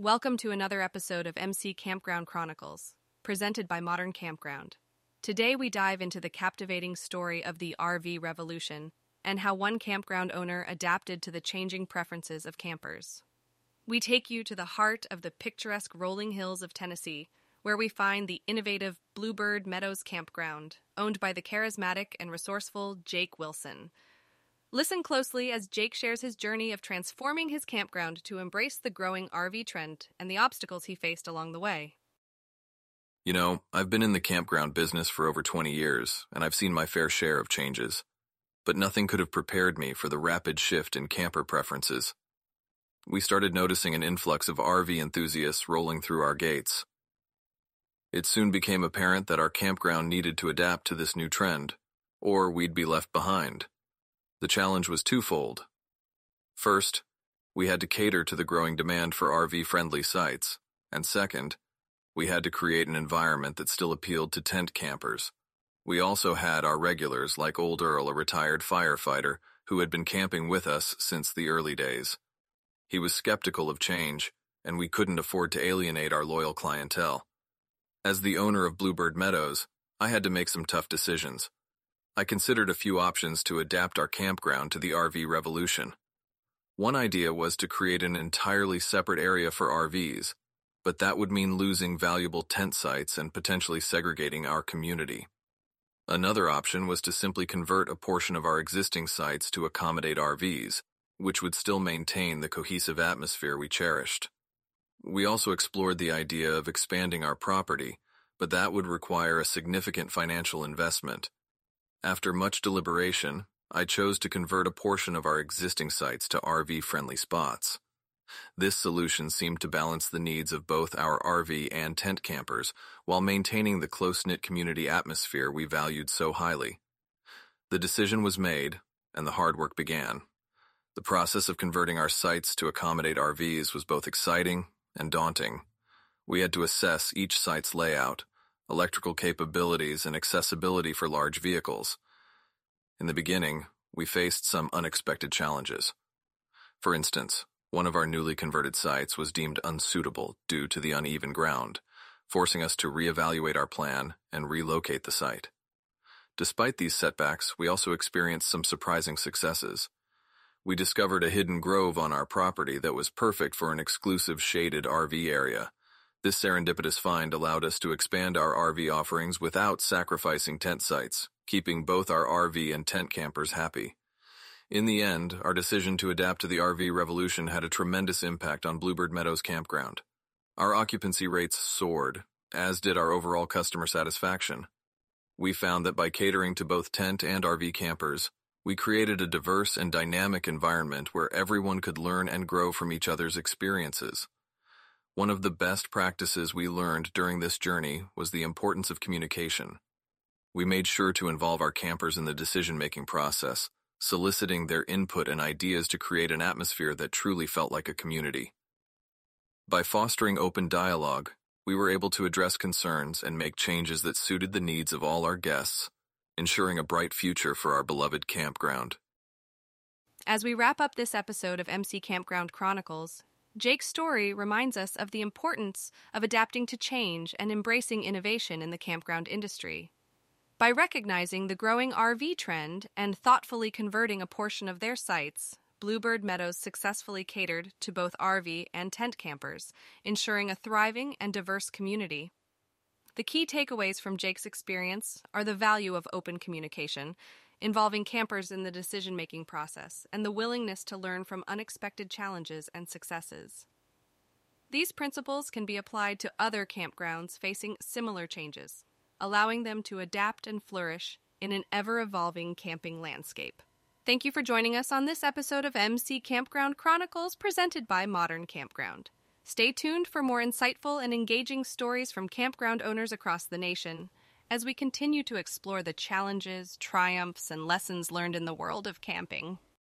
Welcome to another episode of MC Campground Chronicles, presented by Modern Campground. Today we dive into the captivating story of the RV revolution and how one campground owner adapted to the changing preferences of campers. We take you to the heart of the picturesque rolling hills of Tennessee, where we find the innovative Bluebird Meadows Campground, owned by the charismatic and resourceful Jake Wilson. Listen closely as Jake shares his journey of transforming his campground to embrace the growing RV trend and the obstacles he faced along the way. You know, I've been in the campground business for over 20 years, and I've seen my fair share of changes. But nothing could have prepared me for the rapid shift in camper preferences. We started noticing an influx of RV enthusiasts rolling through our gates. It soon became apparent that our campground needed to adapt to this new trend, or we'd be left behind. The challenge was twofold. First, we had to cater to the growing demand for RV-friendly sites, and second, we had to create an environment that still appealed to tent campers. We also had our regulars like Old Earl, a retired firefighter who had been camping with us since the early days. He was skeptical of change, and we couldn't afford to alienate our loyal clientele. As the owner of Bluebird Meadows, I had to make some tough decisions. I considered a few options to adapt our campground to the RV revolution. One idea was to create an entirely separate area for RVs, but that would mean losing valuable tent sites and potentially segregating our community. Another option was to simply convert a portion of our existing sites to accommodate RVs, which would still maintain the cohesive atmosphere we cherished. We also explored the idea of expanding our property, but that would require a significant financial investment after much deliberation, I chose to convert a portion of our existing sites to RV-friendly spots. This solution seemed to balance the needs of both our RV and tent campers while maintaining the close-knit community atmosphere we valued so highly. The decision was made, and the hard work began. The process of converting our sites to accommodate RVs was both exciting and daunting. We had to assess each site's layout, electrical capabilities, and accessibility for large vehicles. In the beginning, we faced some unexpected challenges. For instance, one of our newly converted sites was deemed unsuitable due to the uneven ground, forcing us to reevaluate our plan and relocate the site. Despite these setbacks, we also experienced some surprising successes. We discovered a hidden grove on our property that was perfect for an exclusive shaded RV area, this serendipitous find allowed us to expand our RV offerings without sacrificing tent sites, keeping both our RV and tent campers happy. In the end, our decision to adapt to the RV revolution had a tremendous impact on Bluebird Meadows Campground. Our occupancy rates soared, as did our overall customer satisfaction. We found that by catering to both tent and RV campers, we created a diverse and dynamic environment where everyone could learn and grow from each other's experiences. One of the best practices we learned during this journey was the importance of communication. We made sure to involve our campers in the decision-making process, soliciting their input and ideas to create an atmosphere that truly felt like a community. By fostering open dialogue, we were able to address concerns and make changes that suited the needs of all our guests, ensuring a bright future for our beloved campground. As we wrap up this episode of MC Campground Chronicles, Jake's story reminds us of the importance of adapting to change and embracing innovation in the campground industry. By recognizing the growing RV trend and thoughtfully converting a portion of their sites, Bluebird Meadows successfully catered to both RV and tent campers, ensuring a thriving and diverse community. The key takeaways from Jake's experience are the value of open communication involving campers in the decision making process and the willingness to learn from unexpected challenges and successes. These principles can be applied to other campgrounds facing similar changes, allowing them to adapt and flourish in an ever evolving camping landscape. Thank you for joining us on this episode of MC Campground Chronicles presented by Modern Campground. Stay tuned for more insightful and engaging stories from campground owners across the nation as we continue to explore the challenges, triumphs, and lessons learned in the world of camping.